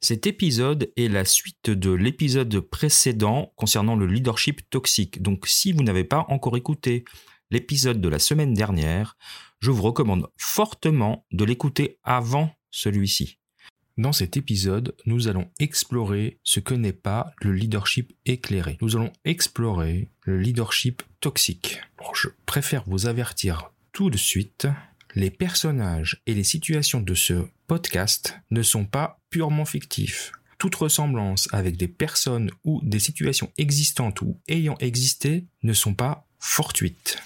Cet épisode est la suite de l'épisode précédent concernant le leadership toxique. Donc si vous n'avez pas encore écouté l'épisode de la semaine dernière, je vous recommande fortement de l'écouter avant celui-ci. Dans cet épisode, nous allons explorer ce que n'est pas le leadership éclairé. Nous allons explorer le leadership toxique. je préfère vous avertir tout de suite, les personnages et les situations de ce podcast ne sont pas purement fictifs. Toute ressemblance avec des personnes ou des situations existantes ou ayant existé ne sont pas fortuites.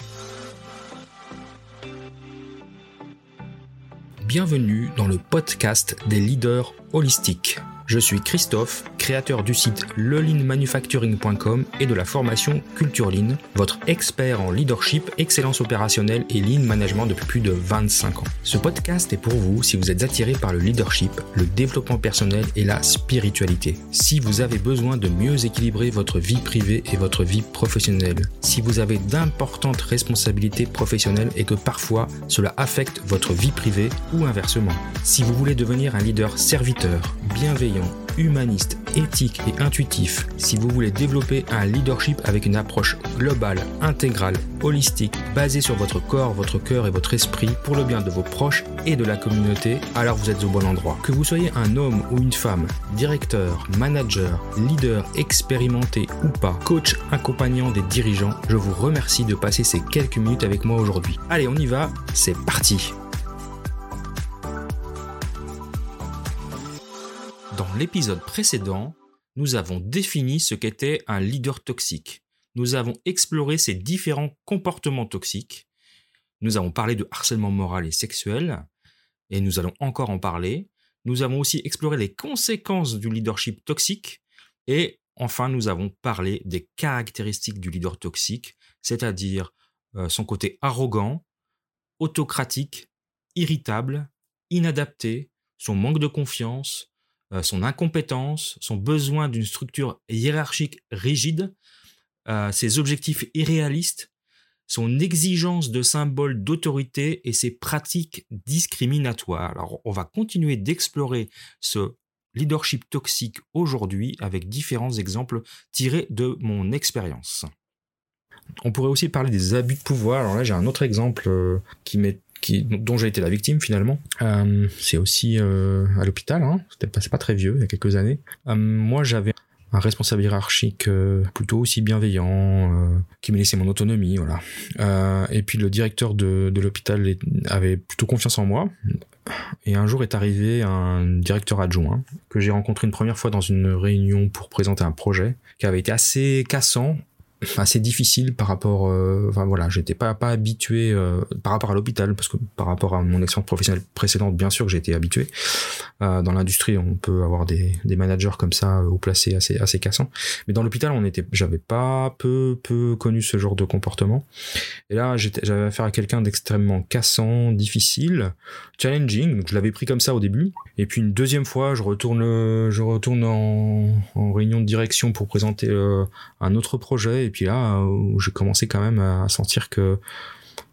Bienvenue dans le podcast des leaders holistiques. Je suis Christophe, créateur du site lelinmanufacturing.com et de la formation Culture Lean, votre expert en leadership, excellence opérationnelle et lean management depuis plus de 25 ans. Ce podcast est pour vous si vous êtes attiré par le leadership, le développement personnel et la spiritualité. Si vous avez besoin de mieux équilibrer votre vie privée et votre vie professionnelle. Si vous avez d'importantes responsabilités professionnelles et que parfois cela affecte votre vie privée ou inversement. Si vous voulez devenir un leader serviteur, bienveillant, humaniste, éthique et intuitif, si vous voulez développer un leadership avec une approche globale, intégrale, holistique, basée sur votre corps, votre cœur et votre esprit pour le bien de vos proches et de la communauté, alors vous êtes au bon endroit. Que vous soyez un homme ou une femme, directeur, manager, leader expérimenté ou pas, coach accompagnant des dirigeants, je vous remercie de passer ces quelques minutes avec moi aujourd'hui. Allez, on y va, c'est parti Dans l'épisode précédent, nous avons défini ce qu'était un leader toxique. Nous avons exploré ses différents comportements toxiques. Nous avons parlé de harcèlement moral et sexuel, et nous allons encore en parler. Nous avons aussi exploré les conséquences du leadership toxique, et enfin nous avons parlé des caractéristiques du leader toxique, c'est-à-dire euh, son côté arrogant, autocratique, irritable, inadapté, son manque de confiance, son incompétence, son besoin d'une structure hiérarchique rigide, euh, ses objectifs irréalistes, son exigence de symboles d'autorité et ses pratiques discriminatoires. Alors, on va continuer d'explorer ce leadership toxique aujourd'hui avec différents exemples tirés de mon expérience. On pourrait aussi parler des abus de pouvoir. Alors là, j'ai un autre exemple euh, qui m'est dont j'ai été la victime finalement. Euh, c'est aussi euh, à l'hôpital, hein. c'était pas, très vieux, il y a quelques années. Euh, moi j'avais un responsable hiérarchique plutôt aussi bienveillant, qui me laissait mon autonomie, et puis le directeur de, de l'hôpital avait plutôt confiance en moi. Et un jour est arrivé un directeur adjoint que j'ai rencontré une première fois dans une réunion pour présenter un projet qui avait été assez cassant assez difficile par rapport euh, enfin voilà j'étais pas pas habitué euh, par rapport à l'hôpital parce que par rapport à mon expérience professionnelle précédente bien sûr que été habitué. Euh, dans l'industrie on peut avoir des, des managers comme ça au placé assez assez cassants mais dans l'hôpital on était j'avais pas peu peu connu ce genre de comportement. Et là j'avais affaire à quelqu'un d'extrêmement cassant difficile challenging donc je l'avais pris comme ça au début. Et puis une deuxième fois je retourne je retourne en, en réunion de direction pour présenter un autre projet puis là, où j'ai commencé quand même à sentir que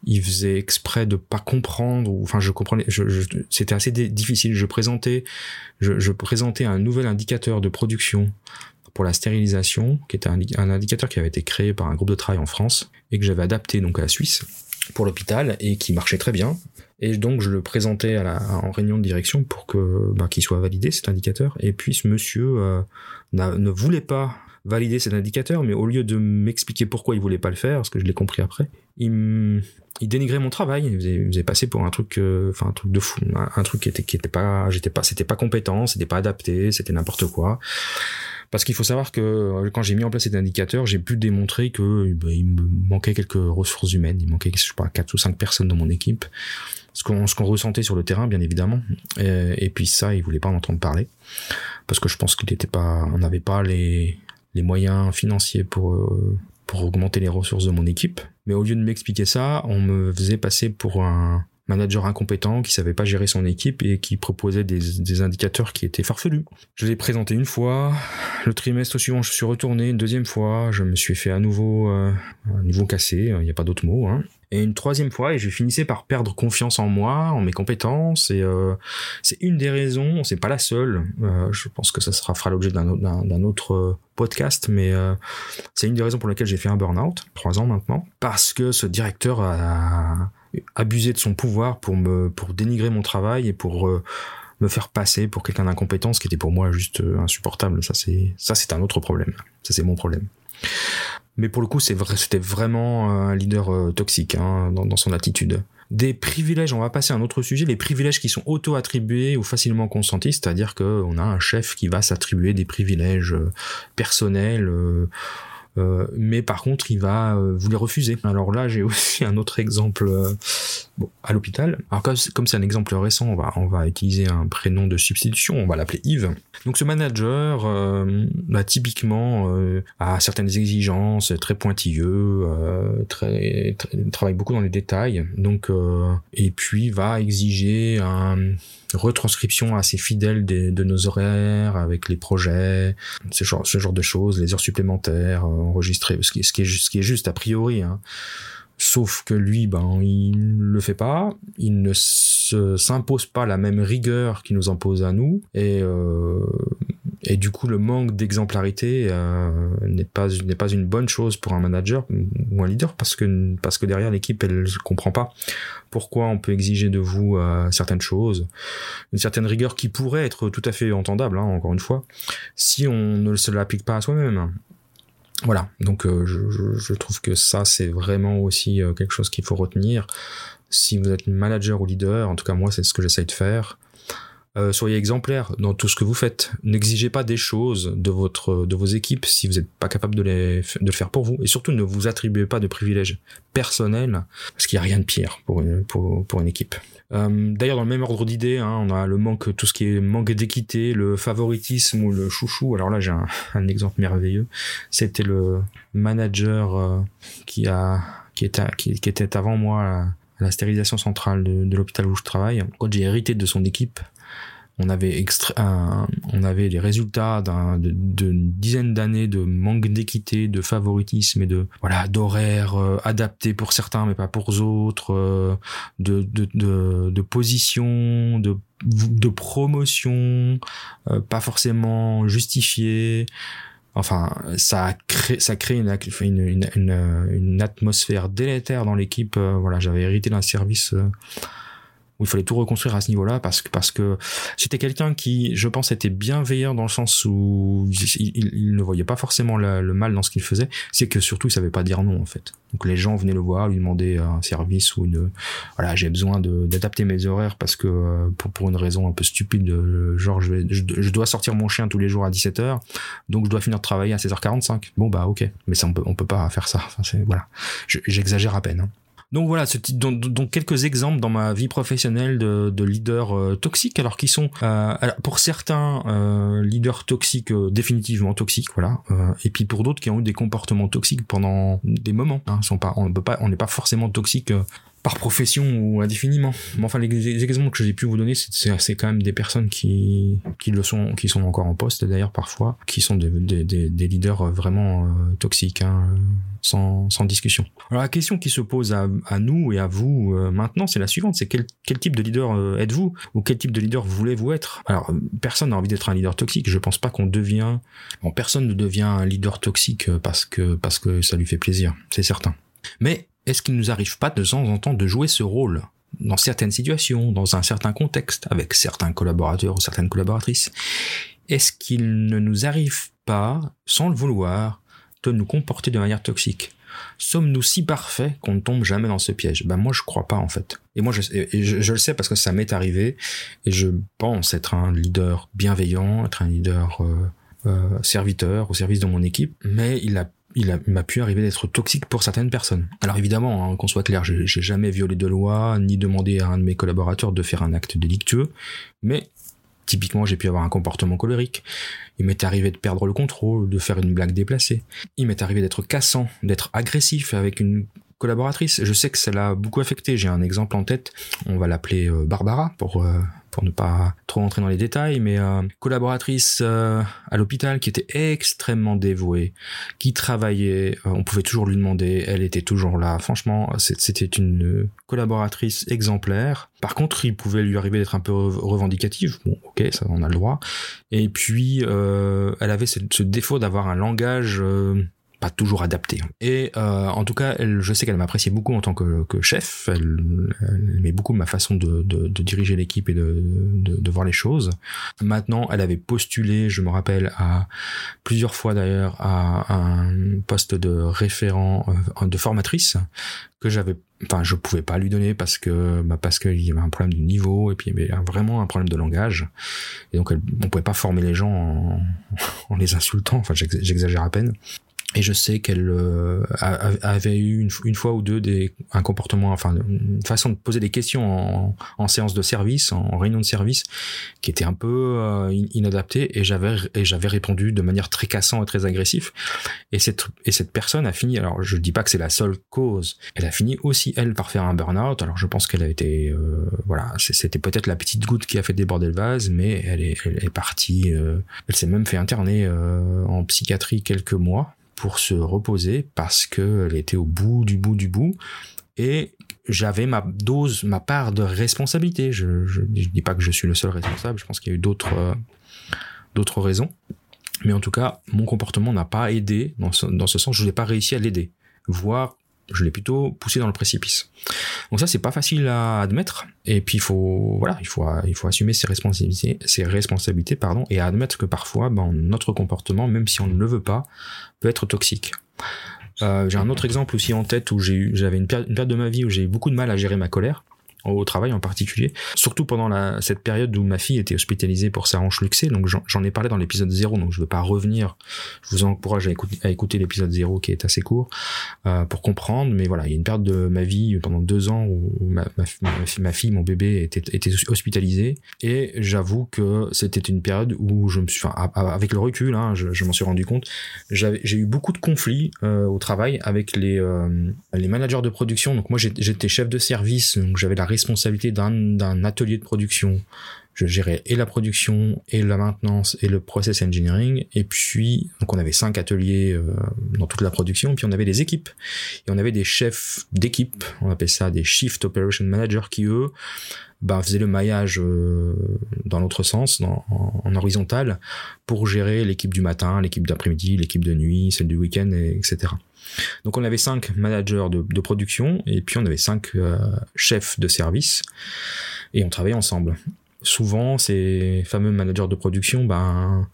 il faisait exprès de pas comprendre enfin je comprenais je, c'était assez difficile. Je présentais je, présentais un nouvel indicateur de production pour la stérilisation qui était un, indicateur qui avait été créé par un groupe de travail en France et que j'avais adapté donc à la Suisse pour l'hôpital et qui marchait très bien. Et donc je le présentais en réunion de direction pour que bah, qu'il soit validé cet indicateur. Et puis ce monsieur euh, ne voulait pas valider cet indicateur, mais au lieu de m'expliquer pourquoi il voulait pas le faire, parce que je l'ai compris après, il, dénigrait mon travail, il faisait, il passer pour un truc, euh, un truc de fou, un, truc qui était, qui était pas, j'étais pas, c'était pas compétent, c'était pas adapté, c'était n'importe quoi. Parce qu'il faut savoir que euh, quand j'ai mis en place cet indicateur, j'ai pu démontrer que bah, il me manquait quelques ressources humaines, il manquait, je sais pas, quatre ou cinq personnes dans mon équipe. Ce qu'on, qu'on ressentait sur le terrain, bien évidemment. Et, et, puis ça, il voulait pas en entendre parler. Parce que je pense qu'il était pas, on n'avait pas les, les moyens financiers pour euh, pour augmenter les ressources de mon équipe. Mais au lieu de m'expliquer ça, on me faisait passer pour un manager incompétent qui savait pas gérer son équipe et qui proposait des, indicateurs qui étaient farfelus. Je l'ai présenté une fois, le trimestre suivant je suis retourné une deuxième fois, je me suis fait à nouveau euh, nouveau cassé, il n'y a pas d'autre mot. Hein. Et une troisième fois, et je finissais par perdre confiance en moi, en mes compétences. Et euh, c'est une des raisons, c'est pas la seule. Euh, je pense que ça sera fera l'objet d'un autre podcast, mais c'est une des raisons pour lesquelles j'ai fait un burn-out, trois ans maintenant, parce que ce directeur a abusé de son pouvoir pour me pour dénigrer mon travail et pour euh, me faire passer pour quelqu'un d'incompétent, ce qui était pour moi juste euh, insupportable. Ça c'est ça c'est un autre problème. Ça c'est mon problème. Mais pour le coup, c'est vrai, c'était vraiment un leader euh, toxique hein, dans, dans, son attitude. Des privilèges, on va passer à un autre sujet, les privilèges qui sont auto-attribués ou facilement consentis, c'est-à-dire qu'on a un chef qui va s'attribuer des privilèges personnels euh, mais par contre, il va euh, vous les refuser. Alors là, j'ai aussi un autre exemple euh, bon, à l'hôpital. Alors comme c'est un exemple récent, on va, on va utiliser un prénom de substitution, on va l'appeler Yves. Donc ce manager, bah, typiquement, a certaines exigences, très pointilleux, très, très, travaille beaucoup dans les détails. Donc et puis va exiger un retranscription assez fidèle de nos horaires avec les projets, ce genre, ce genre de choses, les heures supplémentaires euh, enregistrées, ce qui, ce qui, est, ce qui est juste a priori. Hein. Sauf que lui, ben, il le fait pas, il ne s'impose pas la même rigueur qu'il nous impose à nous, et, euh, du coup, le manque d'exemplarité euh, n'est pas pas une bonne chose pour un manager ou un leader, parce que parce que derrière l'équipe, elle comprend pas. Pourquoi on peut exiger de vous euh, certaines choses, une certaine rigueur qui pourrait être tout à fait entendable, hein, encore une fois, si on ne se l'applique pas à soi-même. Voilà, donc euh, je, trouve que ça c'est vraiment aussi euh, quelque chose qu'il faut retenir. Si vous êtes manager ou leader, en tout cas moi c'est ce que j'essaye de faire, euh, soyez exemplaire dans tout ce que vous faites. N'exigez pas des choses de votre de vos équipes si vous n'êtes pas capable de les de le faire pour vous. Et surtout ne vous attribuez pas de privilèges personnels parce qu'il n'y a rien de pire pour une, pour, pour une équipe. Euh, D'ailleurs, dans le même ordre d'idées, hein, on a le manque, tout ce qui est manque d'équité, le favoritisme ou le chouchou. Alors là, j'ai un, exemple merveilleux. C'était le manager euh, qui a qui était qui était avant moi à la stérilisation centrale de, de l'hôpital où je travaille. Quand j'ai hérité de son équipe, on avait les résultats d'une dizaine d'années de manque d'équité, de favoritisme et de voilà d'horaires euh, adaptés pour certains mais pas pour d'autres, euh, de, de, de, de position, de promotion, euh, pas forcément justifiée. Enfin, ça crée, une, une atmosphère délétère dans l'équipe. voilà, j'avais hérité d'un service où il fallait tout reconstruire à ce niveau-là parce que parce que c'était quelqu'un qui, je pense, était bienveillant dans le sens où il, ne voyait pas forcément le mal dans ce qu'il faisait, c'est que surtout il savait pas dire non en fait. Donc les gens venaient le voir, lui demander un service ou une voilà, j'ai besoin d'adapter mes horaires parce que euh, pour pour une raison un peu stupide, genre je, je, dois sortir mon chien tous les jours à 17h, donc je dois finir de travailler à 16h45. Bon bah ok, mais ça on peut on peut pas faire ça. Voilà, j'exagère à peine. Hein. Donc voilà, donc, quelques exemples dans ma vie professionnelle de, de leaders euh, toxiques, alors qui sont euh, pour certains euh, leaders toxiques définitivement toxiques, voilà, et puis pour d'autres qui ont eu des comportements toxiques pendant des moments. Hein, sont pas, on peut pas, on n'est pas forcément toxique par profession ou indéfiniment. Mais enfin, les, exemples que j'ai pu vous donner, c'est quand même des personnes qui, qui le sont, qui sont encore en poste d'ailleurs parfois, qui sont des, leaders vraiment euh, toxiques, hein, sans, discussion. Alors la question qui se pose à, nous et à vous euh, maintenant, c'est la suivante, c'est quel, quel type de leader euh, êtes-vous? Ou quel type de leader voulez-vous être? Alors personne n'a envie d'être un leader toxique. Je pense pas qu'on devient, bon, personne ne devient un leader toxique parce que parce que ça lui fait plaisir, c'est certain. Mais est-ce qu'il nous arrive pas de temps en temps de jouer ce rôle dans certaines situations, dans un certain contexte, avec certains collaborateurs ou certaines collaboratrices? Est-ce qu'il ne nous arrive pas, sans le vouloir, de nous comporter de manière toxique? Sommes-nous si parfaits qu'on ne tombe jamais dans ce piège? Ben moi je crois pas en fait. Et moi je, je, le sais parce que ça m'est arrivé et je pense être un leader bienveillant, être un leader euh, euh, serviteur au service de mon équipe, mais il a il m'a pu arriver d'être toxique pour certaines personnes. Alors évidemment, hein, qu'on soit clair, j'ai jamais violé de loi, ni demandé à un de mes collaborateurs de faire un acte délictueux, mais typiquement j'ai pu avoir un comportement colérique. Il m'est arrivé de perdre le contrôle, de faire une blague déplacée. Il m'est arrivé d'être cassant, d'être agressif avec une collaboratrice. Je sais que ça l'a beaucoup affecté. J'ai un exemple en tête. On va l'appeler euh, Barbara pour euh, pour ne pas trop entrer dans les détails, mais euh, collaboratrice à l'hôpital qui était extrêmement dévouée, qui travaillait. on pouvait toujours lui demander. Elle était toujours là. Franchement, c'était une collaboratrice exemplaire. Par contre, il pouvait lui arriver d'être un peu revendicative. Bon, ok, ça on a le droit. Et puis, elle avait ce, ce défaut d'avoir un langage pas toujours adapté. Et euh, en tout cas, elle, je sais qu'elle m'appréciait beaucoup en tant que, que chef. Elle, elle, aimait beaucoup ma façon de, de, de diriger l'équipe et de, de, voir les choses. Maintenant, elle avait postulé, je me rappelle, à plusieurs fois d'ailleurs, à un poste de référent, euh, de formatrice que j'avais enfin je pouvais pas lui donner parce que bah parce qu'il y avait un problème de niveau et puis il y avait vraiment un problème de langage et donc elle, on pouvait pas former les gens en, en les insultant enfin j'exagère à peine et je sais qu'elle euh, avait eu une, fois ou deux des, un comportement, enfin une façon de poser des questions en, séance de service, en, réunion de service, qui était un peu euh, inadaptée. Et j'avais et j'avais répondu de manière très cassante et très agressive. Et cette et cette personne a fini. Alors je dis pas que c'est la seule cause. Elle a fini aussi elle par faire un burn-out. Alors je pense qu'elle a été euh, voilà, c'était peut-être la petite goutte qui a fait déborder le vase, mais elle est elle est partie. Euh, elle s'est même fait interner en psychiatrie quelques mois pour se reposer parce qu'elle était au bout du bout du bout et j'avais ma dose, ma part de responsabilité. Je, ne dis pas que je suis le seul responsable, je pense qu'il y a eu d'autres euh, d'autres raisons. Mais en tout cas, mon comportement n'a pas aidé dans ce, dans ce sens, je n'ai pas réussi à l'aider, voire je l'ai plutôt poussé dans le précipice. Donc ça c'est pas facile à admettre et puis il faut voilà, il faut il faut assumer ses responsabilités, ses responsabilités pardon et admettre que parfois ben, notre comportement même si on ne le veut pas peut être toxique. Euh, j'ai un autre exemple aussi en tête où j'ai eu j'avais une, une période de ma vie où j'ai eu beaucoup de mal à gérer ma colère au travail en particulier, surtout pendant la, cette période où ma fille était hospitalisée pour sa hanche luxée, donc j'en ai parlé dans l'épisode 0, donc je ne veux pas revenir, je vous encourage à écouter, l'épisode 0 qui est assez court, euh, pour comprendre, mais voilà, il y a une période de ma vie pendant deux ans où ma, ma, ma, fille, mon bébé était, était hospitalisé, et j'avoue que c'était une période où je me suis, enfin, avec le recul, hein, je, je m'en suis rendu compte, j'ai eu beaucoup de conflits euh, au travail avec les, euh, les managers de production, donc moi j'étais chef de service, donc j'avais la responsabilité d'un atelier de production. Je gérais et la production, et la maintenance, et le process engineering. Et puis, donc on avait cinq ateliers euh, dans toute la production. Puis on avait des équipes. Et on avait des chefs d'équipe. On appelle ça des Shift Operation Managers qui, eux, ben, faisaient le maillage euh, dans l'autre sens, en, en, horizontal, pour gérer l'équipe du matin, l'équipe d'après-midi, l'équipe de nuit, celle du week-end, etc. Donc on avait cinq managers de, production et puis on avait cinq euh, chefs de service et on travaillait ensemble. Souvent, ces fameux managers de production ben,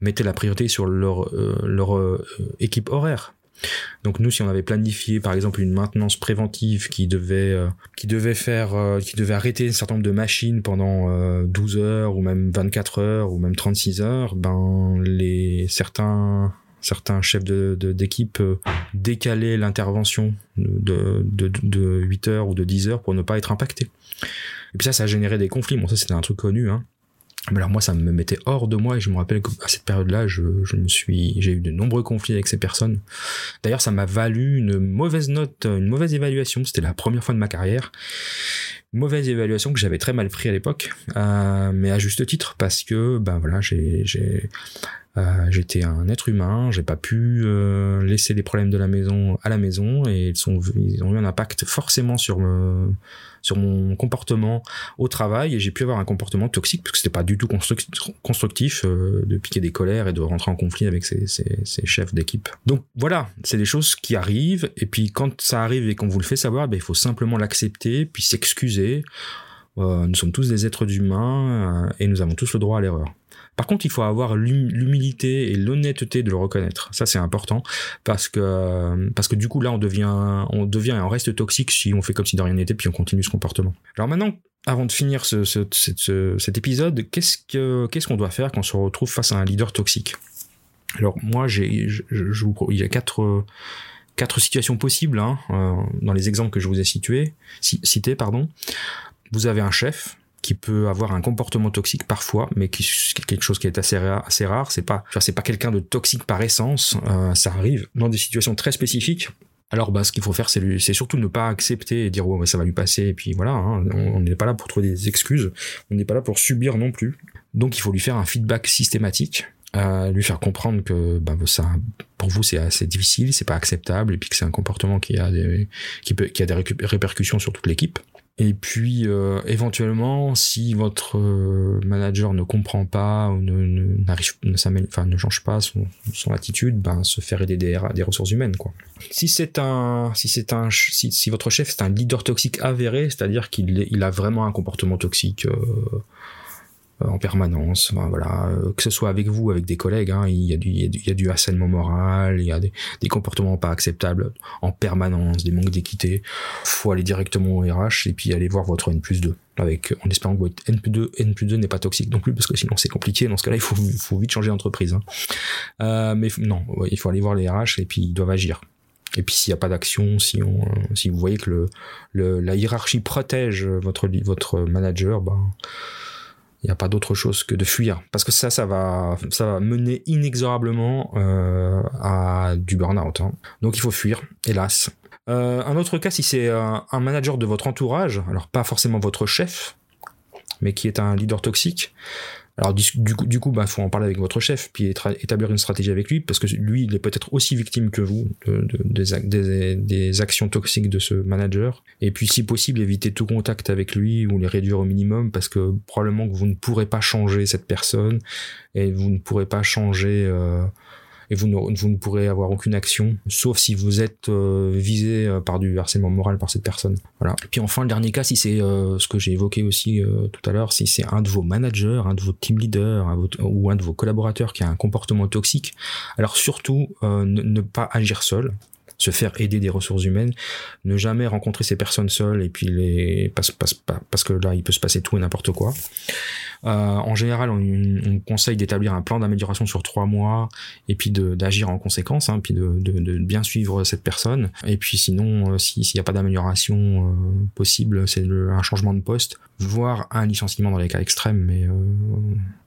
mettaient la priorité sur leur, euh, euh, équipe horaire. Donc nous, si on avait planifié par exemple une maintenance préventive qui devait faire qui devait arrêter un certain nombre de machines pendant 12 heures ou même 24 heures ou même 36 heures, ben les certains certains chefs de, d'équipe euh, décalaient l'intervention de, de, de 8 heures ou de 10 heures pour ne pas être impactés. Et puis ça, ça a généré des conflits. Bon, ça, c'était un truc connu, hein. Mais alors moi, ça me mettait hors de moi et je me rappelle qu'à cette période-là, j'ai eu de nombreux conflits avec ces personnes. D'ailleurs, ça m'a valu une mauvaise note, une mauvaise évaluation. C'était la première fois de ma carrière. Mauvaise évaluation que j'avais très mal pris à l'époque, euh, mais à juste titre parce que, ben voilà, j'ai, euh, j'étais un être humain, j'ai pas pu euh, laisser les problèmes de la maison à la maison et ils, sont, ils ont eu un impact forcément sur me, sur mon comportement au travail et j'ai pu avoir un comportement toxique parce que c'était pas du tout constructif euh, de piquer des colères et de rentrer en conflit avec ses, ses, chefs d'équipe. Donc voilà, c'est des choses qui arrivent et puis quand ça arrive et qu'on vous le fait savoir, ben, il faut simplement l'accepter puis s'excuser. nous sommes tous des êtres humains et nous avons tous le droit à l'erreur. Par contre, il faut avoir l'humilité et l'honnêteté de le reconnaître. Ça, c'est important parce que parce que du coup là, on devient on devient et on reste toxique si on fait comme si de rien n'était puis on continue ce comportement. Alors maintenant, avant de finir ce, ce, cet épisode, qu'est-ce que qu'est-ce qu'on doit faire quand on se retrouve face à un leader toxique? Alors moi, j'ai je, je, il y a quatre quatre situations possibles hein, euh, dans les exemples que je vous ai cités. Pardon. Vous avez un chef qui peut avoir un comportement toxique parfois, mais qui quelque chose qui est assez rare. Assez rare. C'est pas, c'est pas quelqu'un de toxique par essence. Euh, ça arrive dans des situations très spécifiques. Alors, bah, ce qu'il faut faire, c'est, c'est surtout ne pas accepter et dire, ouais, ça va lui passer, et puis voilà, hein, on n'est pas là pour trouver des excuses, on n'est pas là pour subir non plus. Donc, il faut lui faire un feedback systématique, euh, lui faire comprendre que bah, ça, pour vous, c'est assez difficile, c'est pas acceptable, et puis que c'est un comportement qui a des répercussions sur toute l'équipe. Et puis euh, éventuellement, si votre euh, manager ne comprend pas ou ne n'arrive, ne, enfin ne change pas son, son attitude, ben se faire aider des, des ressources humaines quoi. Si c'est un, si c'est un, si, si, votre chef c'est un leader toxique avéré, c'est-à-dire qu'il il a vraiment un comportement toxique. Euh, en permanence. voilà, euh, que ce soit avec vous, avec des collègues, hein, il, y a du, harcèlement moral, il y a des, comportements pas acceptables en permanence, des manques d'équité. Faut aller directement au RH et puis aller voir votre N plus 2 avec en espérant que votre N plus 2, N plus 2 n'est pas toxique non plus parce que sinon c'est compliqué. Dans ce cas-là, il faut, vite changer d'entreprise. Hein. Euh, mais non, il faut aller voir les RH et puis ils doivent agir. Et puis s'il n'y a pas d'action, si vous voyez que la hiérarchie protège votre votre manager, ben il n'y a pas d'autre chose que de fuir parce que ça ça va mener inexorablement euh, à du burn-out hein. donc il faut fuir hélas euh, un autre cas si c'est un, un, manager de votre entourage alors pas forcément votre chef mais qui est un leader toxique alors du, coup, du coup, bah, faut en parler avec votre chef, puis établir une stratégie avec lui, parce que lui, il est peut-être aussi victime que vous de, des, des, actions toxiques de ce manager. Et puis, si possible, éviter tout contact avec lui ou les réduire au minimum, parce que probablement que vous ne pourrez pas changer cette personne et vous ne pourrez pas changer euh, et vous ne, vous ne pourrez avoir aucune action, sauf si vous êtes euh, visé euh, par du harcèlement moral par cette personne. Voilà. Et puis enfin, le dernier cas, si c'est euh, ce que j'ai évoqué aussi tout à l'heure, si c'est un de vos managers, un de vos team leaders ou un de vos collaborateurs qui a un comportement toxique, alors surtout ne, pas agir seul se faire aider des ressources humaines, ne jamais rencontrer ces personnes seules et puis les parce, parce, que là il peut se passer tout et n'importe quoi. Euh, en général, on, on conseille d'établir un plan d'amélioration sur trois mois et puis d'agir en conséquence, hein, puis de, de, bien suivre cette personne. Et puis sinon, euh, s'il n'y a pas d'amélioration euh, possible, c'est un changement de poste, voire un licenciement dans les cas extrêmes. Mais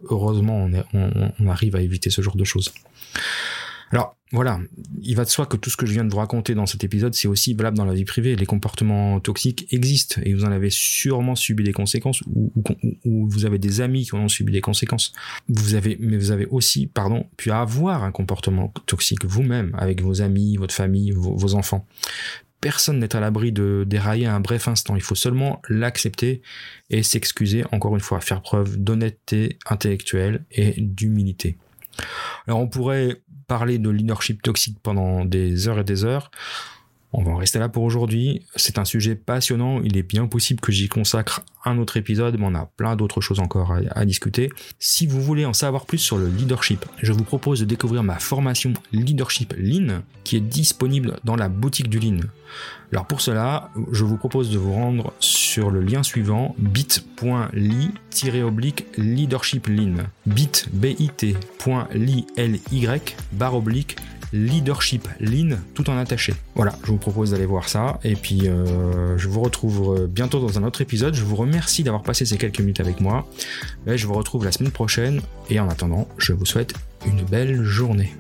heureusement, on arrive à éviter ce genre de choses. Alors voilà, il va de soi que tout ce que je viens de vous raconter dans cet épisode, c'est aussi valable dans la vie privée. Les comportements toxiques existent et vous en avez sûrement subi des conséquences ou, vous avez des amis qui en ont subi des conséquences. Vous avez, mais vous avez aussi, pardon, pu avoir un comportement toxique vous-même avec vos amis, votre famille, vos, enfants. Personne n'est à l'abri de dérailler un bref instant. Il faut seulement l'accepter et s'excuser, encore une fois, faire preuve d'honnêteté intellectuelle et d'humilité. Alors on pourrait parler de leadership toxique pendant des heures et des heures. On va en rester là pour aujourd'hui. C'est un sujet passionnant. Il est bien possible que j'y consacre un autre épisode, mais on a plein d'autres choses encore à, discuter. Si vous voulez en savoir plus sur le leadership, je vous propose de découvrir ma formation Leadership Lean, qui est disponible dans la boutique du Lean. Alors pour cela, je vous propose de vous rendre sur le lien suivant bit.ly leadership lean bit bit.ly barre oblique leadership lean tout en attaché. Voilà, je vous propose d'aller voir ça et puis euh, je vous retrouve euh, bientôt dans un autre épisode. Je vous remercie d'avoir passé ces quelques minutes avec moi. Je vous retrouve la semaine prochaine et en attendant, je vous souhaite une belle journée.